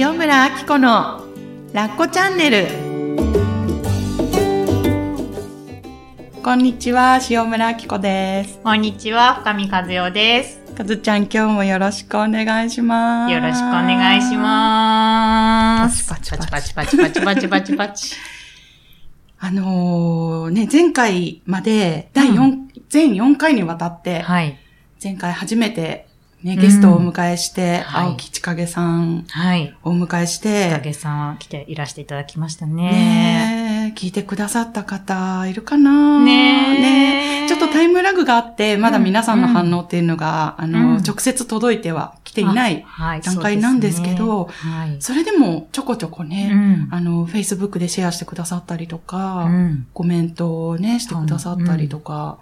塩村あき子のラッコチャンネルこんにちは塩村あき子ですこんにちは、深見和代です。かずちゃん今日もよろしくお願いしますよろしくお願いします。パチパチパチパチパチパチパチパチ。あのー、ね前回まで第4、う全4回にわたって、はい。前回初めてね、ゲストをお迎えして、はい。青木千景さんはい。をお迎えして、影さんは来ていらしていただきましたね。ねえ、聞いてくださった方いるかな？ねえ。え。ちょっとタイムラグがあって、まだ皆さんの反応っていうのが、あの、うん。直接届いては来ていないはい段階なんですけど、そうですね。はい。それでもちょこちょこうね、ん。あの、Facebook でシェアしてくださったりとか、うん。コメントをね、してくださったりとか、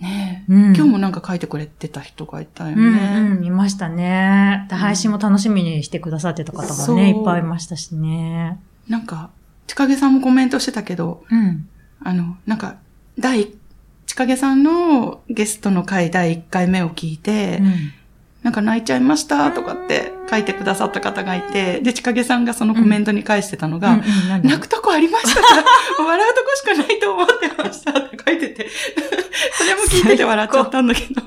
ねえ、うん今日もなんか書いてくれてた人がいたようんね。うん、見ましたね。で配信も楽しみにしてくださってた方そうがね、いっぱいいましたしね。なんか、ちかげさんもコメントしてたけど、うん。あの、なんか、第、ちかげさんのゲストの回第1回目を聞いて、うんなんか泣いちゃいましたとかって書いてくださった方がいて、で、ちかげさんがそのコメントに返してたのが、泣くとこありました。か 笑うとこしかないと思ってましたって書いてて、それも聞いてて笑っちゃったんだけど。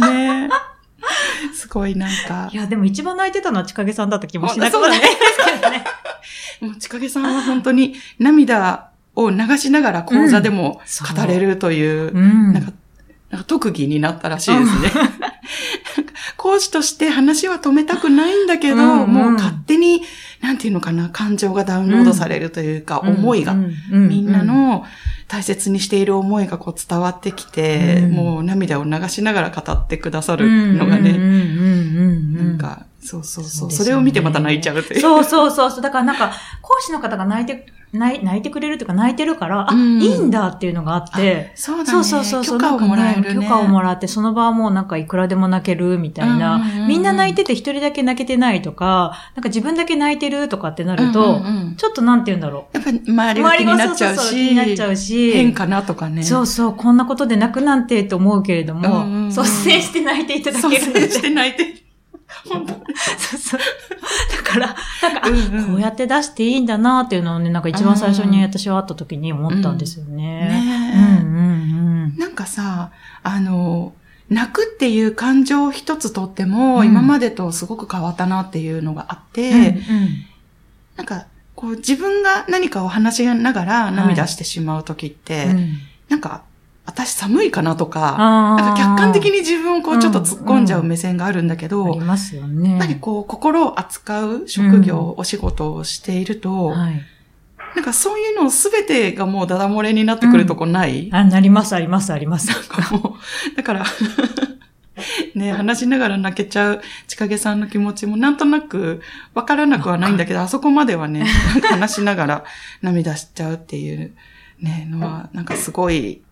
ねえ。すごいなんか。い、や、でも一番泣いてたのは千景さんだった気もしなくもないですけどね。もうちかげさんは本当に涙を流しながら講座でも語れるという、うん。なんか特技になったらしいですね。講師として話は止めたくないんだけど、うんうん。もう勝手に、なんていうのかな、感情がダウンロードされるというか、思いが、うんうん。みんなの大切にしている思いがこう伝わってきて、うん。もう涙を流しながら語ってくださるのがね、うん。うんうんうんなんか、そうそうそう、ね。それを見てまた泣いちゃうという。そうそうそうそう。だからなんか、講師の方が泣いて、泣いてくれるというか泣いてるから、あ、うんいいんだっていうのがあって、そうだね。そうそうそう。許可をもらえるね。許可をもらって、その場はもうなんかいくらでも泣けるみたいな。うんうんうんみんな泣いてて一人だけ泣けてないとか、なんか自分だけ泣いてるとかってなると、うんうんうんちょっとなんて言うんだろやっぱり周う。りが気になっちゃうそうそうそう気し、になっちゃうし。変かなとかね。そうそう、こんなことで泣くなんてと思うけれども、うんうんうん率先して泣いていただ率けるので。先して泣いてそうそう。だから、なんか、あうんうん。こうやって出していいんだなっていうのをね、なんか一番最初に私は会った時に思ったんですよね。ねうんうんうん。なんかさ、あの、泣くっていう感情を一つとっても、うん。今までとすごく変わったなっていうのがあって、うんなんか、こう自分が何かを話しながら涙してしまう時って、うんうん。なんか、私寒いかなとか、か客観的に自分をこうちょっと突っ込んじゃう目線があるんだけど、ありますよね。やっぱりこう、心を扱う職業、お仕事をしていると、はい。なんかそういうのすべてがもうダダ漏れになってくるとこない、あ、なります、あります、あります。なんかもう、だから、ね、話しながら泣けちゃうちかげさんの気持ちもなんとなくわからなくはないんだけど、あそこまではね、なんか話しながら涙しちゃうっていうね、のは、なんかすごい、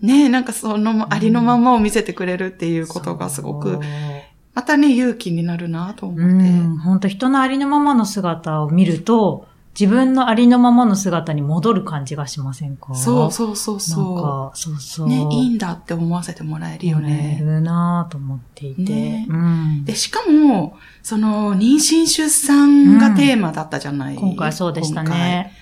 ね、なんかそのありのままを見せてくれるっていうことがすごくそう、またね、勇気になるなと思って。うん、本当人のありのままの姿を見ると、自分のありのままの姿に戻る感じがしませんか？そうそうそうなんそか、そうそう。う。ね、いいんだって思わせてもらえるよね。るなぁと思っていて。ねうん。で、しかも、その、妊娠出産がテーマだったじゃない、今回そうでしたね。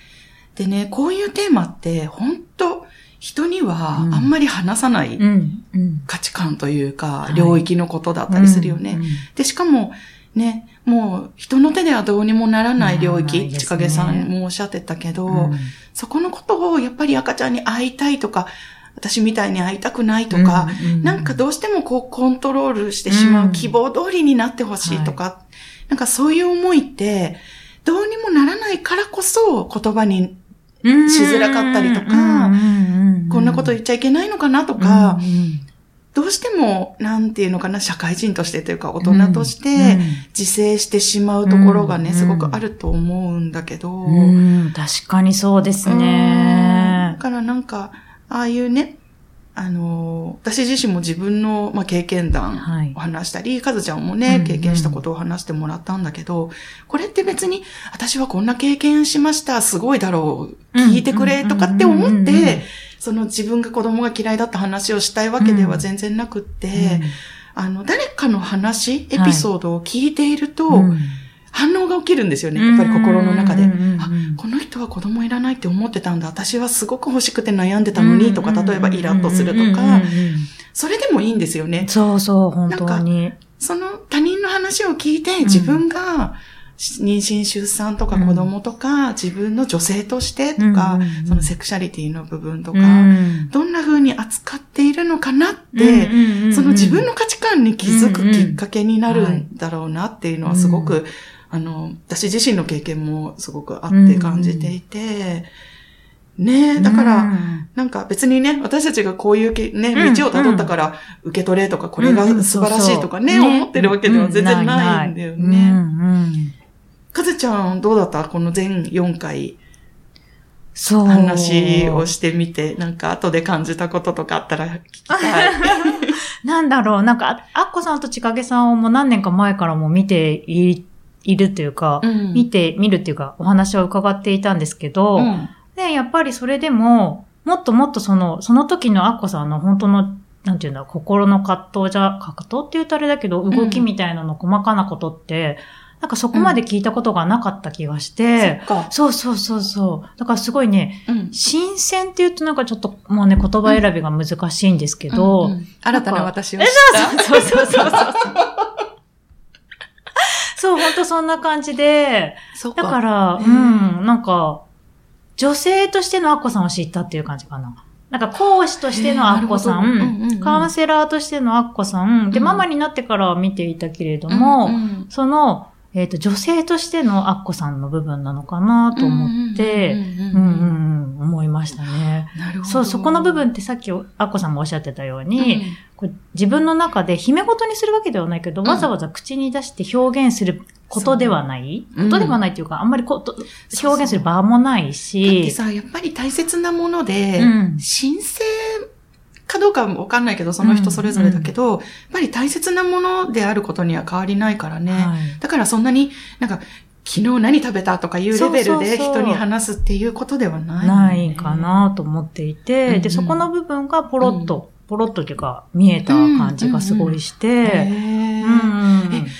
でね、こういうテーマって、本当人にはうん。あんまり話さないうん。うん。価値観というか、はい。領域のことだったりするよね。うんうんで、しかも、ね、もう人の手ではどうにもならない領域、ちかげさんもおっしゃってたけど、うん。そこのことをやっぱり赤ちゃんに会いたいとか、私みたいに会いたくないとか、うんなんかどうしてもこうコントロールしてしまううん。希望通りになってほしいとか、なんかそういう思いって、どうにもならないからこそ言葉にしづらかったりとかこんなこと言っちゃいけないのかなとか、どうしても、なんていうのかな、社会人としてというか大人として自制してしまうところがね、うんすごくあると思うんだけど、うんうん確かにそうですうん。ねだ。からなんか、ああいうね、あのー、私自身も自分の、まあ、経験談はい。を話したり、かずちゃんもうんね、うん。経験したことを話してもらったんだけど、これって別に、私はこんな経験しました、すごいだろう、聞いてくれとかって思っうんうんうんうんて、その自分が子供が嫌いだった話をしたいわけでは全然なくって、あの、誰かの話、エピソードを聞いていると、うん。反応が起きるんですよね。やっぱり心の中で。うん。うんうんうんあ、この人は子供いらないって思ってたんだ。私はすごく欲しくて悩んでたのに、とか、例えばイラッとするとか。うん。うん。うん。うん、それでもいいんですよね。そうそう、本当に。その他人の話を聞いて、自分が妊娠、出産とか子供とか、自分の女性としてとかうんうんうん、そのセクシャリティの部分とうか、ん。どんな風に扱っているのかなって、その自分の価値観に気づくきっかけになるんだろうなっていうのはすごく、あの、私自身の経験もすごくあって感じていて、ねえ、だから、うん。なんか別にね、私たちがこういうけね、うん。道を辿ったから受け取れとか、これが素晴らしいとかね、思ってるわけでは全然ないんだようん。ね。うんかずちゃんどうだった？この全4回。そう。話をしてみて、なんか後で感じたこととかあったら聞きたい。なんだろう、なんか、ああっこさんとちかげさんをもう何年か前からも見ていいるというか、うん。見て、見るっていうか、お話を伺っていたんですけど、うん。で、やっぱりそれでも、もっともっとその、その時のアッコさんの本当の、なんていうんだ、心の葛藤じゃ、葛藤って言うとあれだけど、動きみたいなの細かなことって、なんかそこまで聞いたことがなかった気がして、そっか。そうそうそうそう。だからすごいね、うん。新鮮って言うとなんかちょっともうね、言葉選びが難しいんですけど、うんうん。新たな私を知った？そうそうそうそう。そう、本当そんな感じで、だから、へうーん、なんか、女性としてのアッコさんを知ったっていう感じかな。なんか講師としてのアッコさんうんうんん、カウンセラーとしてのアッコさん、で、うん。ママになってからは見ていたけれども、うんうん。その、えっ、と、女性としてのアッコさんの部分なのかなと思って、うんうんうんうんうんうん、思いましたね。なるほど。そう、そこの部分ってさっきアッコさんもおっしゃってたように、うん。自分の中で秘め事にするわけではないけど、うん。わざわざ口に出して表現することではない、そう。ことではないっていうか、あんまりことそう表現する場もないだってし、さ、やっぱり大切なもので、うん。神聖かどうかはわかんないけど、その人それぞれだけど、やっぱり大切なものであることには変わりないからね。はい。だからそんなになんか、昨日何食べたとかいうレベルで人に話すっていうことではない、ないか。なと思っていて、うんうん。で、そこの部分がポロッと、ポロッとというか、見えた感じがすごいして、え、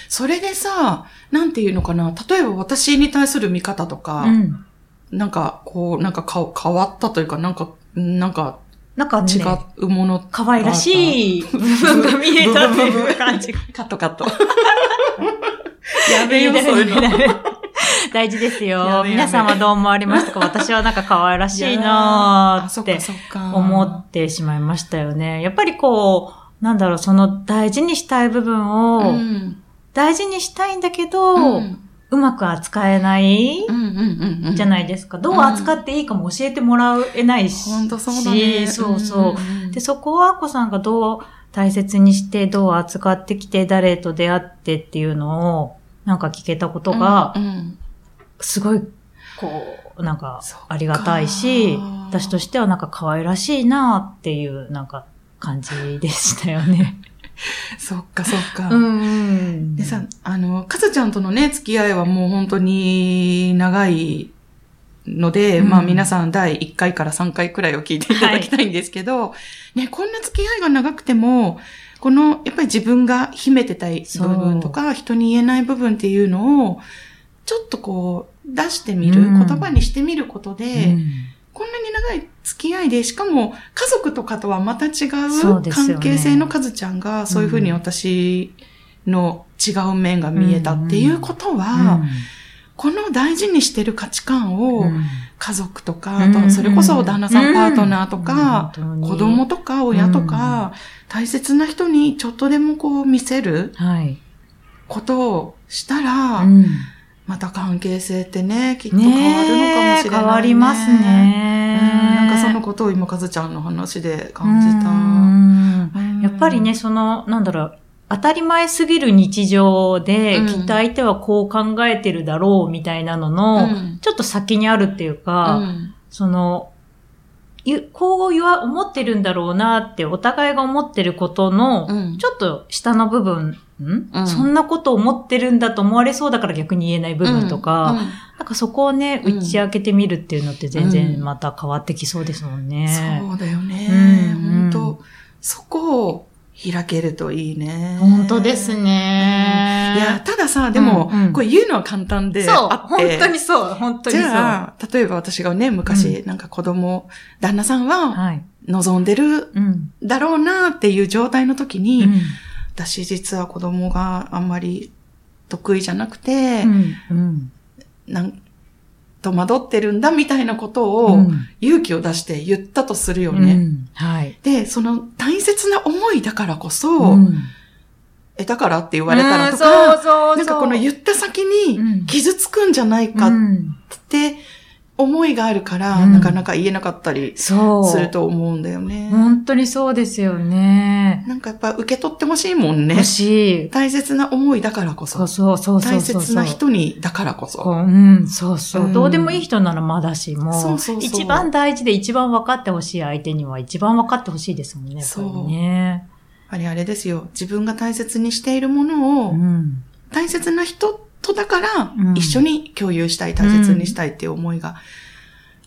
それでさ、なんていうのかな、例えば私に対する見方とか、うん。なんか、こう、なんかか変わったというか、なんか、なんかなんかね、違うもの。可愛らしい部分が見えたっていう感じが。カットカット。やめよう、そういうの。大事ですよ。皆さんはどう思われましたか？私はなんか可愛らしいなあ、ーって。思ってしまいましたよね。やっぱりこう、なんだろう、その大事にしたい部分を、うん。大事にしたいんだけど、ううんまく扱えない。じゃないですか。どう扱っていいかも教えてもらえないし。ほんとそうだね。そうそう。で、そこはアッコさんがどう大切にして、どう扱ってきて、誰と出会ってっていうのを、なんか聞けたことがすごい、こう、なんか、ありがたいし、私としてはなんか可愛らしいなっていう、なんか、感じでしたよね。そっかそっか。んでさ、あの、かずちゃんとのね、付き合いはもう本当に長いので、うん。まあ皆さん第1回から3回くらいを聞いていただきたいんですけど、ね、こんな付き合いが長くても、この、やっぱり自分が秘めてたい部分とか、人に言えない部分っていうのを、ちょっとこう、出してみる、うん。言葉にしてみることで、うん。こんなに長い付き合いで、しかも家族とかとはまた違そう関係性のカズちゃんが、そういうふうに私の違う面が見えたっていうことは、この大事にしてる価値観をうん。家族とか、うんあとそれこそ旦那さんパートナーとか、子供とか親とか、大切な人にちょっとでもこう見せるはい。ことをしたら、うん。また関係性ってね、きっと変わるのかもしれない、ね。変わりますうん。ね。ことを今、かずちゃんの話で感じた。やっぱりね、、その、なんだろう、当たり前すぎる日常で、うん。きっと相手はこう考えてるだろうみたいなのの、うん。ちょっと先にあるっていうか、うん。その、ゆこう言わ、思ってるんだろうなって、お互いが思ってることの、うん。ちょっと下の部分、ん、うん。そんなこと思ってるんだと思われそうだから逆に言えない部分とか、うん。なんかそこをね、うん。打ち明けてみるっていうのって全うん。然また変わってきそうですもんね。そうだよね。うん。本当そこを開けるといいね。本当ですね。いや、たださ、でも、うんうんこれ言うのは簡単でそう、あって。本当にそう、本当にじそう。ゃあ、例えば私がね、昔、なんか子供、旦那さんははい。望んでるうん。だろうなっていう状態の時に、うん私実は子供があんまり得意じゃなくて、うん。うん。なん戸惑ってるんだみたいなことうをん勇気を出して言ったとするよね。うんはい。で、その大切な思いだからこそ、うんえ、だからって言われたらとうんか、そうそうそう。なんかこの言った先うんに傷つくんじゃないかっうんて思いがあるから、うんなかなか言えなかったりそう。すると思うんだよね。本当にそうですよね。なんかやっぱ受け取ってほしいもんね欲。しい。大切な思いだからこそ。そうそうそうそうそう。大切な人にだからこそ。こううん、そうそう、うんどうでもいい人ならまだしも、そうそうそう一番大事で一番分かってほしい相手には一番分かってほしいですもんね、やっぱりね。やっぱりあれですよ。自分が大切にしているものを、うん。大切な人とだからう、ん一緒に共有したい、大切にしたいっていう思いが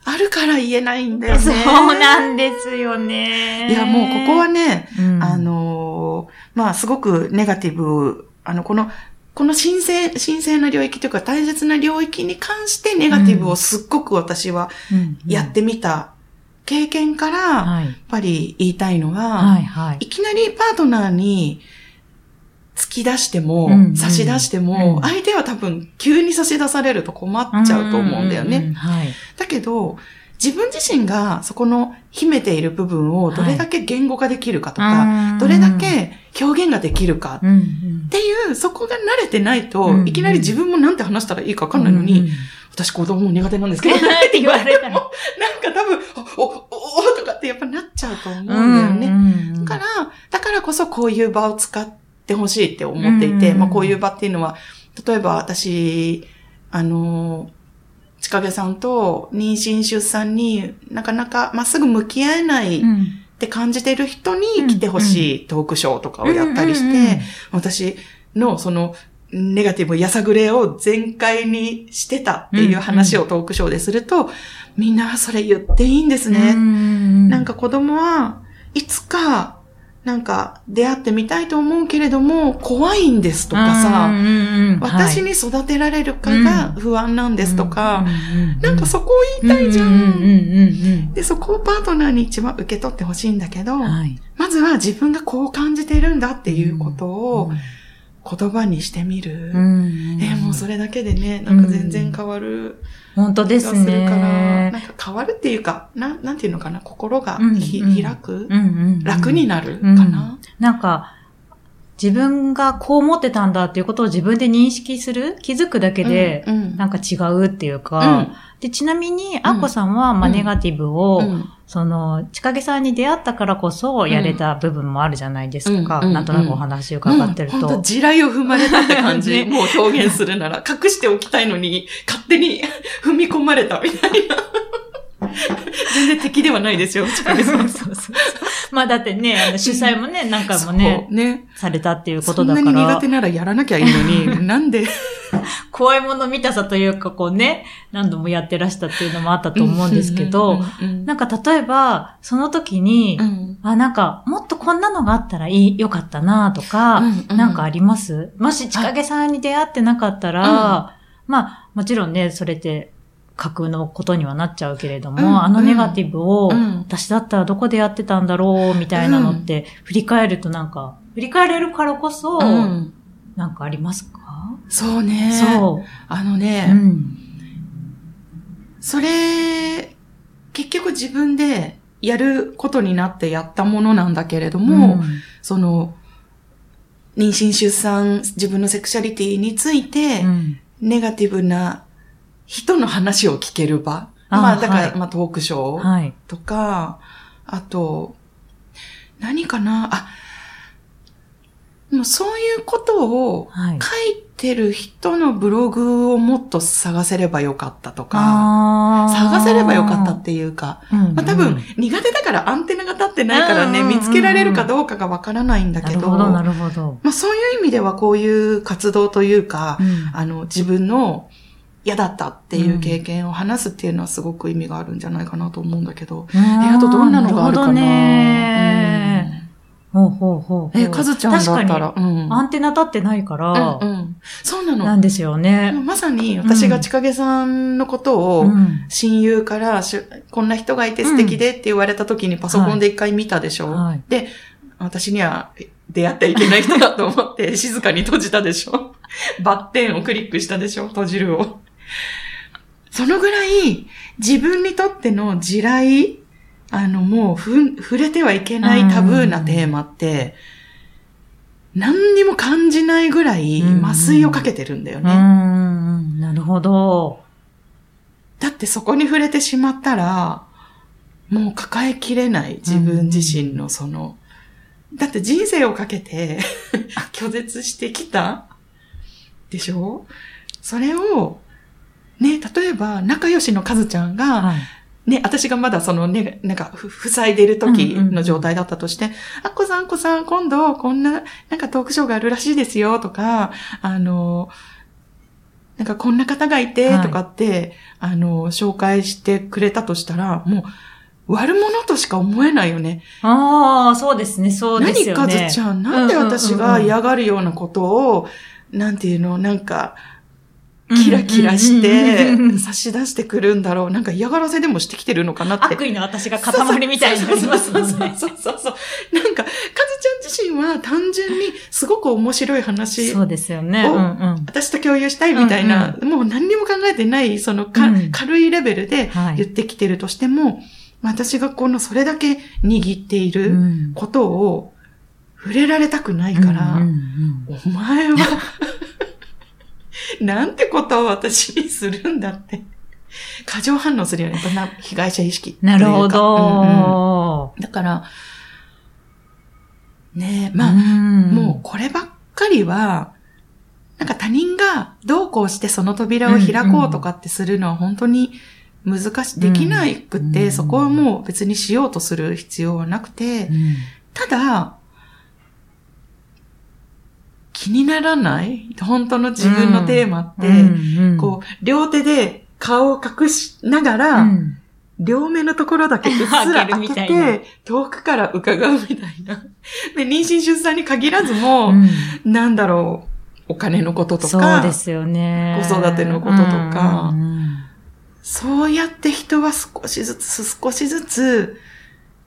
あるから言えないんだよね。そうなんですよね。いや、もうここはね、うん、あのーまあ、すごくネガティブ、あの、この、この神聖、神聖な領域というか大切な領域に関してネガティブをすっごく私はうん、やってみた経験から、やっはい。ぱり言いたいのは。いきなりパートナーに突き出しても、うんうん。差し出しても、うん。相手は多分急に差し出されると困っちゃうと思うんだよね。んんんはい。だけど、自分自身がそこの秘めている部分をどれだけ言語化できるかとか、どれだけ表現ができるかうん、うん。っていう、そこが慣れてないと、うんいきなり自分もなんて話したらいいかわかんないのに、うんうん私子供苦手なんですけど、って言われたらなんか多分、お、お、お、とかってやっぱなっちゃうと思うんだよね。うん。だから、だからこそこういう場を使ってほしいって思っていて、うんまあこういう場っていうのは、例えば私、あの、ちかげさんと妊娠出産になかなかまっすぐ向き合えないっうん。て感じてる人に来てほしいトークショーとかをやったりして、私のそのネガティブやさぐれを全開にしてたっていう話をトークショーですると、みんなそれ言っていいんですね。ななんか子供はいつか、なんか出会ってみたいと思うけれども、怖いんですとかさ、私に育てられるかが不安なんですとか、なんかそこを言いたいじゃん。で、そこをパートナーに一番受け取ってほしいんだけど、まずは自分がこう感じてるんだっていうことを言葉にしてみる。え、もうそれだけでね、なんか全然変わる。本当ですね。から、なんか変わるっていうか、ななんていうのかな、心がひ、うん開く、うんうん楽になるかうんな。なんか、自分がこう思ってたんだっていうことを自分で認識する気づくだけで、うんうんなんか違うっていうか、で、ちなみに、アッコさんは、まネガティブを、うんその、ちかげさんに出会ったからこそやれた部分もあるじゃないですか。うんうんなんとなくお話伺ってると。うん、本当地雷を踏まれたって感じ。ね もう表現するなら、隠しておきたいのに、勝手に 踏み込まれたみたいな。全然敵ではないですよ、近 そうさん。そうそう。まあだってね、あの主催もね、何回もね、ね。されたっていうこそんとだから。なに苦手ならやらなきゃいいのに、なんで？怖いもの見たさというか、こうね、何度もやってらしたっていうのもあったと思うんですけど、うん、なんか例えば、その時に、うんあ、なんか、もっとこんなのがあったらいい、よかったなとか、うんうんなんかあります？もし、ちかげさんに出会ってなかったら、まあ、もちろんね、それって、架空のことにはなっちゃうけれども、うんあのネガティブを、うん私だったらどこでやってたんだろう、みたいなのって、振り返るとなんか、振り返れるからこそ、うんなんかありますか、そうね。そう。あのね、うん。それ、結局自分でやることになってやったものなんだけれども、んその、妊娠出産、自分のセクシャリティについて、うんネガティブな人の話を聞ける場？あまあ、だから、はいまあ、トークショー？はい。とか、あと、何かな？あ、もうそういうことをはい。書いてる人のブログをもっと探せればよかったとか、探せればよかったっていうか、うんまあ多分苦手だからアンテナが立ってないからね、うんうんうん見つけられるかどうかがわからないんだけど、なるほど、なるほど。まあそういう意味ではこういう活動というか、うんあの自分の嫌だったっていう経験を話すっていうのはすごく意味があるんじゃないかなと思うんだけど、え、あとどんなのがあるかな？るほうほうほう。え、かずちゃんだった確ら。うん。アンテナ立ってないから、うんうん。そうなの。なんですよね。まさに私が千景さんのことを、うん親友からしこんな人がいて素敵でって言われた時にパソコンで一回見たでしょ、はい。で、私には出会ってはいけない人だと思って静かに閉じたでしょ？バッテンをクリックしたでしょ？閉じるを。そのぐらい自分にとっての地雷、あのもうふ触れてはいけないタブーなテーマって、何にも感じないぐらいうん麻酔をかけてるんだようね。ん、なるほど。だってそこに触れてしまったら、もう抱えきれない自分自身のその、だって人生をかけて 拒絶してきたでしょ？それを、ね、例えば仲良しのカズちゃんが、はい。ね、私がまだそのね、なんか、ふ、塞いでる時の状態だったとして、あっこさん、あっこさん、今度、こんな、なんかトークショーがあるらしいですよ、とか、あの、なんかこんな方がいて、はいとかって、あの、紹介してくれたとしたら、もう、悪者としか思えないよね。ああ、そうですね、そうですよ何ね。かずちゃん、なんで私が嫌がるようなことを、なんていうの、なんか、キラキラしうんうんうんうんて、差し出してくるんだろう。なんか嫌がらせでもしてきてるのかなって。悪意の私が塊みたいになります。そうそうそうそうそう。なんか、カズちゃん自身は単純にすごく面白い話、そうですよね。おうんうん。私と共有したいみたいな、もう何にも考えてない、そのか、うん軽いレベルではい言ってきてるとしても、私がこのそれだけ握っていうるんことを触れられたくないから、うんうんお前は、なんてことを私にするんだって。過剰反応するよね。やっぱな被害者意識。なるほうんうんど。だから、ねえ、まあ、んもうこればっかりは、なんか他人がどうこうしてその扉を開こうとかってするのは本当に難しい、できなくて、うんそこはもう別にしようとする必要はなくて、うんただ、気にならない？本当の自分のテーマって、うんこう、両手で顔を隠しながら、うん。両目のところだけうっすら開けて、遠くから伺うみたいな。で、妊娠出産に限らずも、うん。なんだろう、お金のこととそうか、ですよね。子育てのこととか。うんうん。そうやって人は少しずつ少しずつ、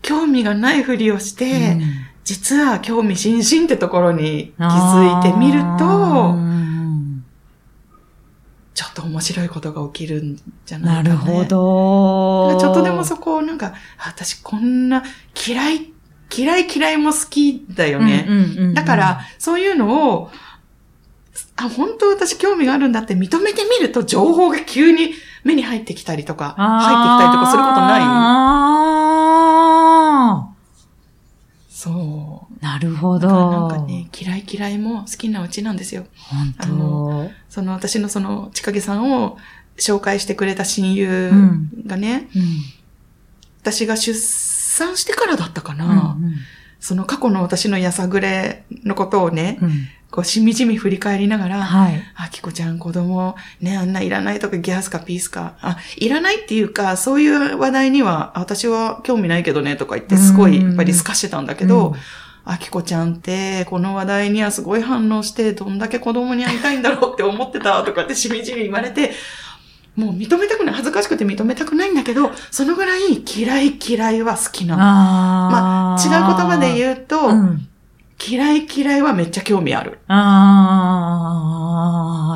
興味がないふりをして、うん実は興味津々ってところに気づいてみると、うんちょっと面白いことが起きるんじゃないかな、なるほど。ちょっとでもそこをなんか、あ私こんな嫌い、嫌い嫌いも好きだよね。うんうんうんうんだから、そういうのを、あ、本当私興味があるんだって認めてみると情報が急に目に入ってきたりとか、入ってきたりとかすることない？あそう。あ、なるほだからなんど。かね、嫌い嫌いも好きなうちなんですよ。あ本のその私のその、ちかげさんを紹介してくれた親友がね、当。うん私が出産してからだったかな。うんその過去の私のやさぐれのことをね、うんこうしみじみ振り返りながら、はい。あきこちゃん子供、ね、あんないらないとかギャスかピースか、あ、いらないっていうか、そういう話題には、あ私は興味ないけどね、とか言って、すごい、やっぱり透かしてたんだけど、うんあきこちゃんって、この話題にはすごい反応して、どんだけ子供に会いたいんだろうって思ってた、とかってしみじみ言われて、もう認めたくない、恥ずかしくて認めたくないんだけど、そのぐらい嫌い嫌いは好きなの。ああ。違う言葉で言うと、うん。嫌い嫌いはめっちゃ興味ある。あ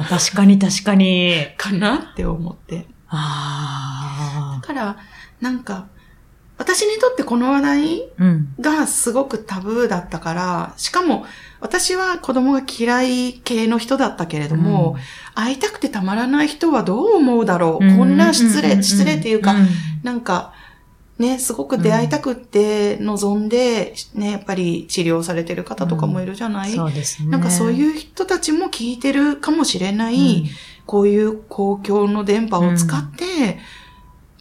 あ、確かに確かに。かなって思って。ああ。だから、なんか、私にとってこの話題うん。がすごくタブーだったから、しかも私は子供が嫌い系の人だったけれども、会いたくてたまらない人はどう思うだろう、こんな失礼、失礼っていうか、んなんか、ね、すごく出会いたくって望んで、ね、やっぱり治療されてる方とかもいるじゃない、そうですね。なんかそういう人たちも聞いてるかもしれない、こういう公共の電波を使って、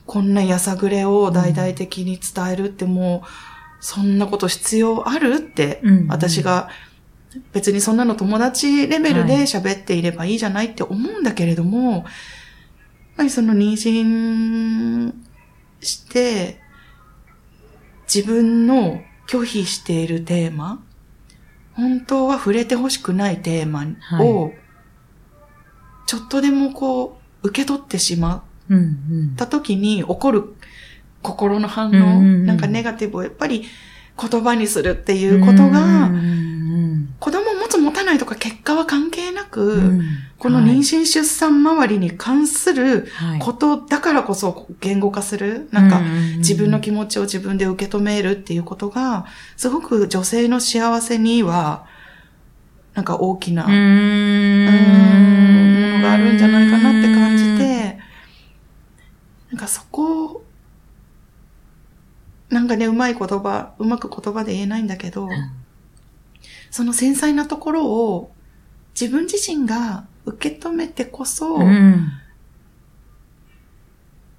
こんなやさぐれを大々的に伝えるってもう、そんなこと必要ある？って、うん。私が別にそんなの友達レベルで喋っていればいいじゃないって思うんだけれども、やっぱりその妊娠して、自分の拒否しているテーマ、本当は触れてほしくないテーマを、ちょっとでもこう、受け取ってしまった時に起こる心の反応、なんかネガティブをやっぱり言葉にするっていうことが、子供持つ持たないとか結果は関係なく、うんこの妊娠出産周りに関するはい。ことだからこそ言語化する、なんか自分の気持ちを自分で受け止めるっていうことが、すごく女性の幸せには、なんか大きな、ものがあるんじゃないかなって感じて、なんかそこを、なんかね、うまい言葉、うまく言葉で言えないんだけど、その繊細なところを自分自身が受け止めてこそ、うん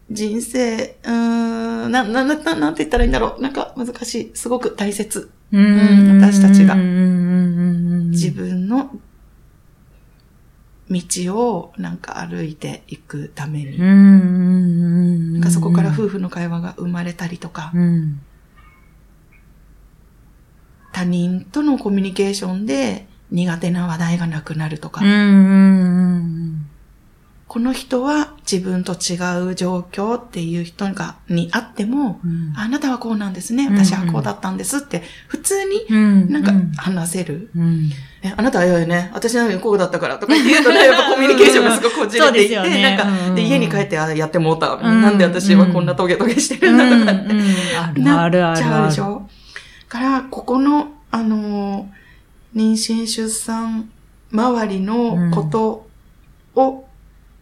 人生、うーん、な、な、な、ななんて言ったらいいんだろう。なんか難しい。すごく大切。うん私たちが自分の道をなんか歩いていくために。なんかそこから夫婦の会話が生まれたりとか、うん他人とのコミュニケーションで苦手な話題がなくなるとか、この人は自分と違う状況っていう人が、にあっても、うん。あなたはこうなんですね。うん私はこうだったんですって、普通にうんなんか話せる。うん。え、あなたはよいね。私なのにこうだったからとか言うとね、やっぱコミュニケーションがすごくこじれていって、ね。なんか、で、うん家に帰って、あ、やってもうた。んなんで私はこんなトゲトゲしてるんだとかって、うん。あるあるある。なっちゃうでしょ？から、ここの、あのー、妊娠出産周りのことを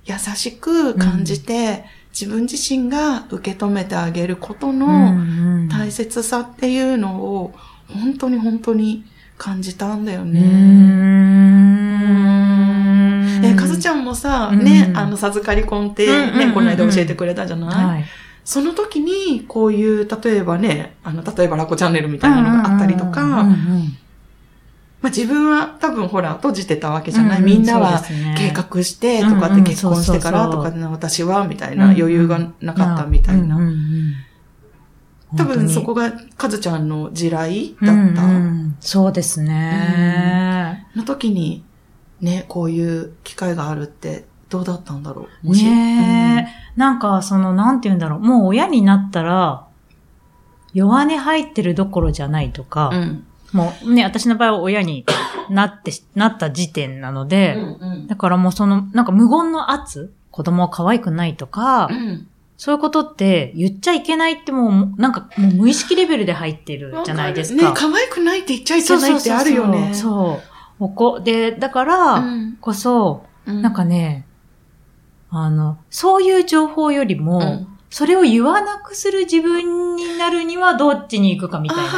優しく感じて、自分自身が受け止めてあげることの大切さっていうのを、本当に本当に感じたんだようね。ん。え、かずちゃんもさ、うん。ね、あの、授かり婚ってね、この間教えてくれたじゃない、はい。その時に、こういう、例えばね、あの、例えばラコチャンネルみたいなのがあったりとか、まあ自分は多分ほら、閉じてたわけじゃない。うんうんみんなは計画してとかってうんうん結婚してからとかで私はみたいな余裕がなかったみたいな。うんうんうん多分そこがカズちゃんの地雷だった。うんうん。そうですね。の時に、ね、こういう機会があるってどうだったんだろう？ねえ、なんかその、なんて言うんだろう、もう親になったら、弱音入ってるどころじゃないとか、うん。うんもうね、私の場合は親になって、なった時点なので、うんだからもうその、なんか無言の圧、子供は可愛くないとか、うん。そういうことって言っちゃいけないってもう、なんかもう無意識レベルで入ってるじゃないですか。ね、可愛くないって言っちゃいけないってあるよね。そう。おこ、で、だからうん。こそ、うん。なんかね、あの、そういう情報よりも、うんそれを言わなくする自分になるにはどっちに行くかみたいな。わ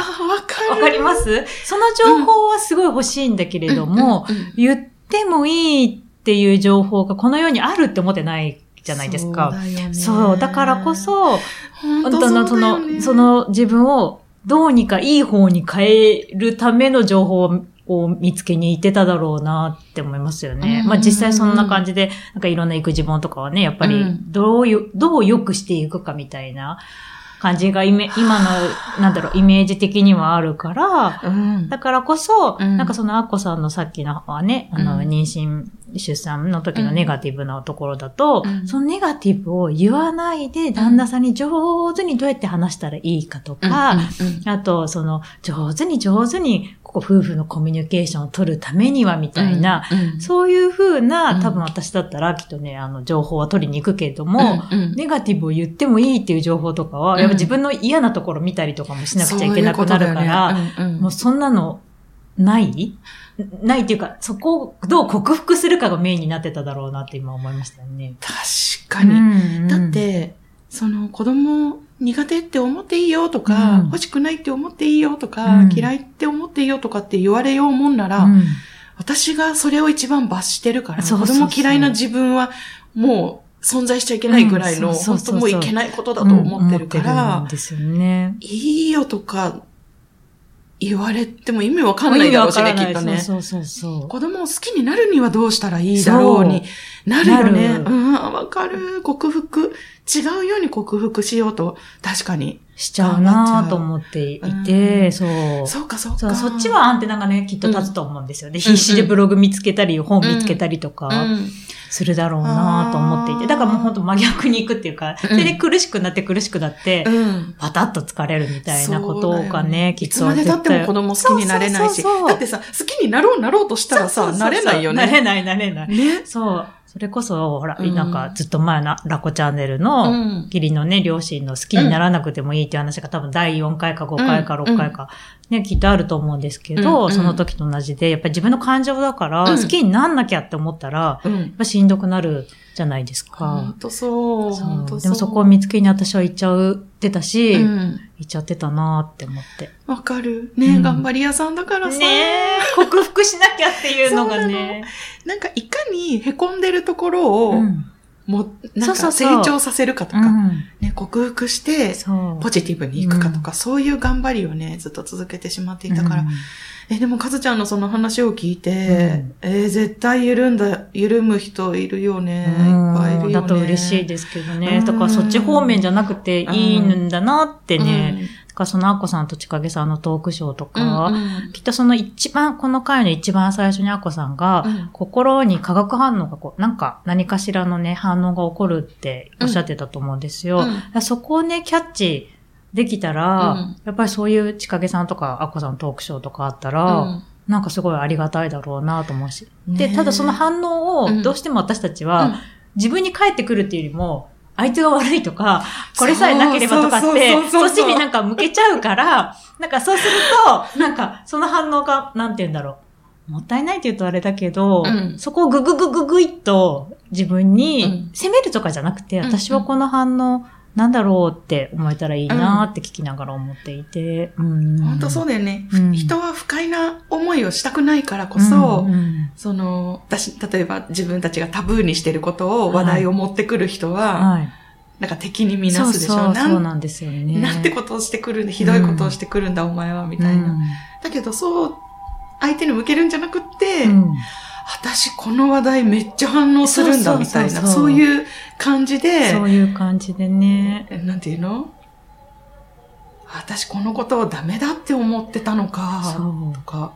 かる。わかります？その情報はすごい欲しいんだけれども、うんうんうん言ってもいいっていう情報がこの世にあるって思ってないじゃないですか。そうだからこ、そ、本当のその、その自分をどうにかいい方に変えるための情報を見つけに行ってただろうなって思いますよね。うん。まあ実際そんな感じで、なんかいろんな育児本とかはね、やっぱりうん。どうよ、どう良くしていくかみたいな感じがイメ今の、なんだろう、イメージ的にはあるから、うん。だからこそ、うん。なんかそのアッコさんのさっきのはね、あの、うん。妊娠、出産の時のネガティブなところだと、うん。そのネガティブを言わないで旦那さんに上手にどうやって話したらいいかとか、うんうんあと、その、上手に上手に、ここ夫婦のコミュニケーションを取るためには、みたいな、うんうん。そういうふうな、うん。多分私だったら、きっとね、あの、情報は取りに行くけれども、うんうん。ネガティブを言ってもいいっていう情報とかは、うん。やっぱ自分の嫌なところ見たりとかもしなくちゃいけなくなるから、そういうね。うんうん。もうそんなの、ない？ないっていうか、そこをどう克服するかがメインになってただろうなって今思いましたよね。確かに。にだっ、て、その子供苦手って思っていいよとか、うん。欲しくないって思っていいよとか、うん。嫌いって思っていいよとかって言われようもんなら、うん。私がそれを一番罰してるから、そうそうそう。子供嫌いな自分はもう存在しちゃいけないぐらいの、本当もういけないことだと思ってるからん、ですよね。いいよとか、言われても意味わかんないだろうしね、きっとね。そうそうそう子供を好きになるにはどうしたらいいだろうになるよね。うん、わかる。克服。違うように克服しようと、確かに。しちゃうなぁと思っていて、うんそう。そうか、そうか。そう、そっちはアンテナがね、きっと立つと思うんですよね。ん必死でブログ見つけたり、本見つけたりとか、うん、するだろうなと思っていて。だからもう本当真逆に行くっていうか、それで苦しくなって苦しくなって、うん。パタッと疲れるみたいなことがそうだよね、きいっと絶つまで経っても子供好きになれないし。だってさ、好きになろうなろうとしたらさ、なれないよね。なれない、なれない。ね。そう。それこそ、ほら、うんなんかずっと前のラコチャンネルうの、ん。義理のね、両親の好きにならなくてもいいっていう話が多分第4回か5回かうん6回か、ね、きっとあると思うんですけど、うんその時と同じで、やっぱり自分の感情だから、うん好きになんなきゃって思ったら、うんやっぱしんどくなるじゃないですほかん。とそう。そう。うでもそこを見つけに私は行っちゃってたし、行うん。っちゃってたなーって思って。わかる。ね、うん頑張り屋さんだからさ。ねえ、克服しなきゃっていうのがね。なんかいかに凹んでるところを、うん。もう、なんか成長させるかとか、うん。ね、克服して。ポジティブに行くかとか、そういう頑張りをね、ずっと続けてしまっていたから。うんえ、でも、かずちゃんのその話を聞いて、えー絶対緩んだ、緩む人いるよね。いっぱいいるよね。だと嬉しいですけどね。うんだからそっち方面じゃなくていいんだなってね。からそのアッコさんとちかげさんのトークショーとか、うんうん。きっとその一番、この回の一番最初にアッコさんが、うん。心に化学反応がこう、なんか何かしらのね、反応が起こるっておっしゃってたと思うんですよ。うん。そこをね、キャッチできたら、うん。やっぱりそういうちかげさんとかアッコさんのトークショーとかあったら、うん。なんかすごいありがたいだろうなと思うし。ねで、ただその反応うんをどうしても私たちは、うん。自分に返ってくるっていうよりも、相手が悪いとか、これさえなければとかってそうそう、そうそっちになんか向けちゃうから、なんかそうすると、なんかその反応が、なんて言うんだろう。もったいないって言うとあれだけど、うんそこをぐぐぐぐぐいっと自分うにん責めるとかじゃなくて、うん私はこの反応なんだろうって思えたらいいなって聞きながら思っていて。うん本当そうだよね、うん人は不快な思いをしたくないからこそ、うんうんその、私、例えば自分たちがタブーにしてることを話題を持ってくる人は、はい。なんか敵に見なすでしょそうそうなんそうなんですよね。なんてことをしてくるんだ、ひどいことをしてくるんだ、お前は、みたいな。だけど、そう、相手に向けるんじゃなくって、うんうん私この話題めっちゃ反応するんだ、みたいな、そういう感じで、そういう感じでね。えなんていうの？私このことをダメだって思ってたのか、とか、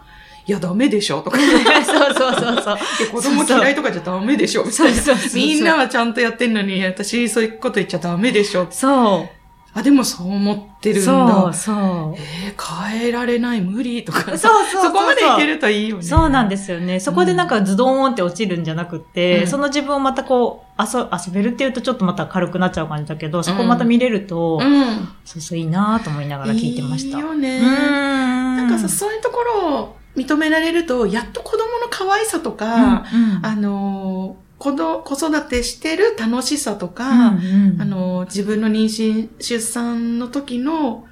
いや、ダメでしょ、とか、い そうそうそうそう。や子供嫌いとかじゃダメでしょ、みたいな。みんなはちゃんとやってんのに、私そういうこと言っちゃダメでしょ。そう。あ、でもそう思ってるんそう、だ。そう。えー、変えられない、無理とか。そうそうそうそこまでいけるといいよね。そうなんですよね。そこでなんかズドーンって落ちるんじゃなくて、うんその自分をまたこう、遊遊べるっていうとちょっとまた軽くなっちゃう感じだけど、そこをまた見れると、うん。そうそういいなと思いながら聞いてました。いいよね。うーん。なんかさ、そういうところを認められると、やっと子供の可愛さとか、うん、うんあのー子ど、子育てしてる楽しさとか、うんうんあのー自分の妊娠、出産の時の、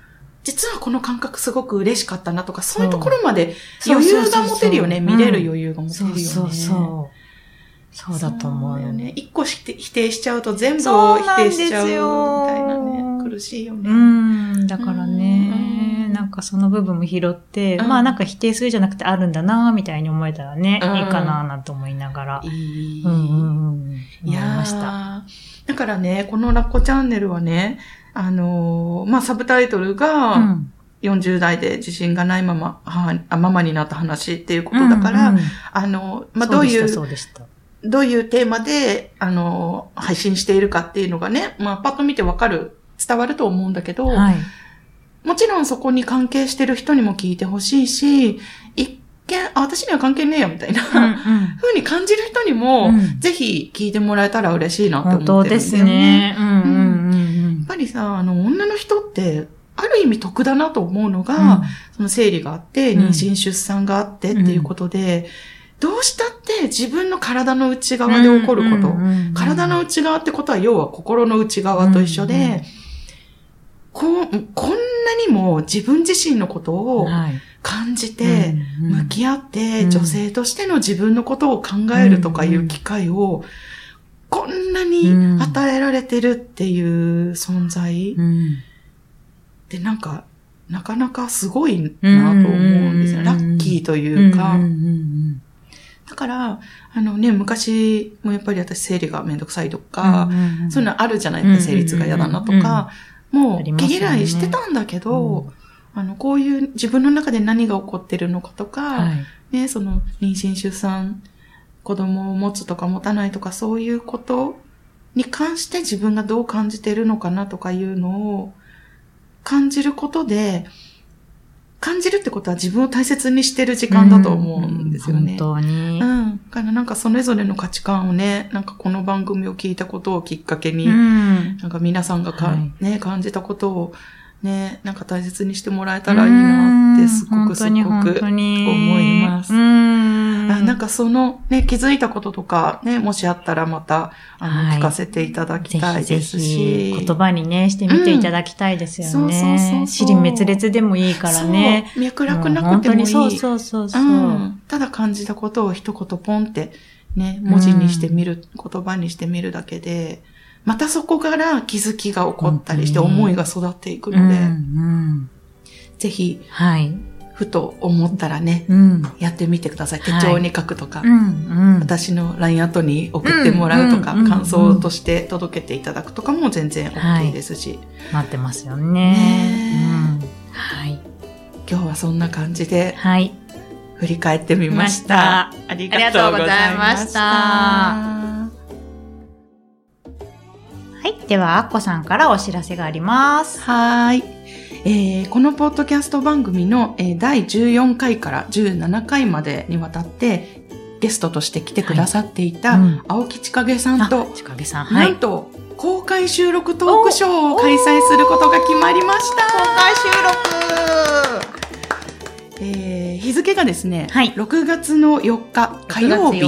実はこの感覚すごく嬉しかったなとか、そういうところまで余裕が持てるよね。見れる余裕が持てるよね。そうそうそう。そうだと思うよね。一個否定否定しちゃうと全部を否定しちゃうみよたいなね。苦しいよね。うん。だからね、うんなんかその部分も拾って、うんまあなんか否定するじゃなくてあるんだなみたいに思えたらね、うんいいかななんて思いながらい、い。うんうんうん。思いました。ーだからね、このラッコチャンネルはね、あのーまあ、サブタイトルうが、ん。40代で自信がないまま、母あママになった話っていうことだから、うんうんあの、まあ、どういう、そうでした、どういうテーマで、あの、配信しているかっていうのがね、まあ、パッと見てわかる、伝わると思うんだけど。はい。もちろんそこに関係してる人にも聞いてほしいし、一見、あ、私には関係ねえよ、みたいな、うんうん。風に感じる人にも、うんぜひ聞いてもらえたら嬉しいなって本思ってるんだよね。当ですね。うんうんうんやっぱりさ、あの、女の人って、ある意味得だなと思うのが、うん。その生理があって、うん妊娠出産があってっていうことで、どうしたって自分の体の内側で起こること、体の内側ってことは要は心の内側と一緒で、こうこんなにも自分自身のことをはい。感じて、向き合って、うん。女性としての自分のことを考えるとかいう機会を、こんなに与えられてるっていう存在。うん。で、なんか、なかなかすごいなと思うんですよ。うんラッキーというか。だから、あのね、昔もやっぱり私生理がめんどくさいとうんか、うんうん。そういうのあるじゃないですか、生理痛が嫌だなとか、もう毛嫌いしてたんだけど、あの、こういう自分の中で何が起こってるのかとか、はい。ね、その妊娠出産、子供を持つとか持たないとかそういうことに関して自分がどう感じてるのかなとかいうのを感じることで、感じるってことは自分を大切にしてる時間だと思うんですよね。本当にう。ん。だからなんかそれぞれの価値観をね、なんかこの番組を聞いたことをきっかけに、うんなんか皆さんがか、はいね、感じたことをね、なんか大切にしてもらえたらいいなってすごくすごく思いますうん。あなんかそのね、気づいたこととかね、もしあったらまた、あの、はい聞かせていただきぜひぜたいですひし。言葉にね、してみていただきたいですようんそうそうそうそう滅裂でもいいからね。脈絡なくてもいい。本当にそうそうそうそう。うん。ただ感じたことを一言ポンってね、文字にしてみる、言葉にしてみるだけで、またそこから気づきが起こったりして思いが育っていくうんので、うんぜひ、はい。ふと思ったらね、うん。やってみてください。手はい帳に書くとか、うんうん。私の LINE 後に送ってもらうとか、うんうん感想として届けていただくとかも全然はい OK ですし、待ってますよね。ねうんはい。今日はそんな感じではい。振り返ってみました。ありがとうございましたはい。では、アッコさんからお知らせがあります。はーい。えーこのポッドキャスト番組の、えー第14回から17回までにわたってゲストとして来てくださっていた、青木千景さんと、ちかげさん。は。ないんと公開収録トークショーを開催することが決まりました。公開収録えー日付がですね、はい6月の4日火曜日。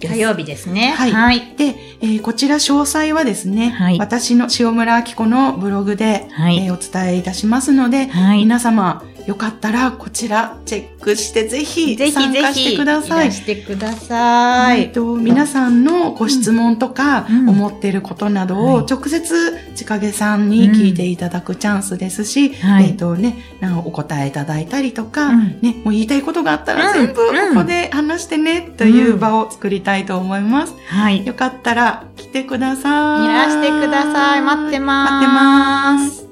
です火曜日ですね。はいはい。で、えーこちら詳細はですね、はい私の塩村明子のブログで、はいえーお伝えいたしますので、はい皆様よかったらこちらチェックしてぜひぜひぜ参加してひ、くださいら。してください。えっと、皆さんのご質問とか、うん思っていることなどはいを直接、ちかげさんに聞いていただくチャンスですし、はいえっとね、なお答えいただいたりとか、うんね、もう言いたいことがあったらうん全部うんここで話してね、という場を作りたいと思います。はい。よかったら来てください。いらしてください。待ってます。待ってます。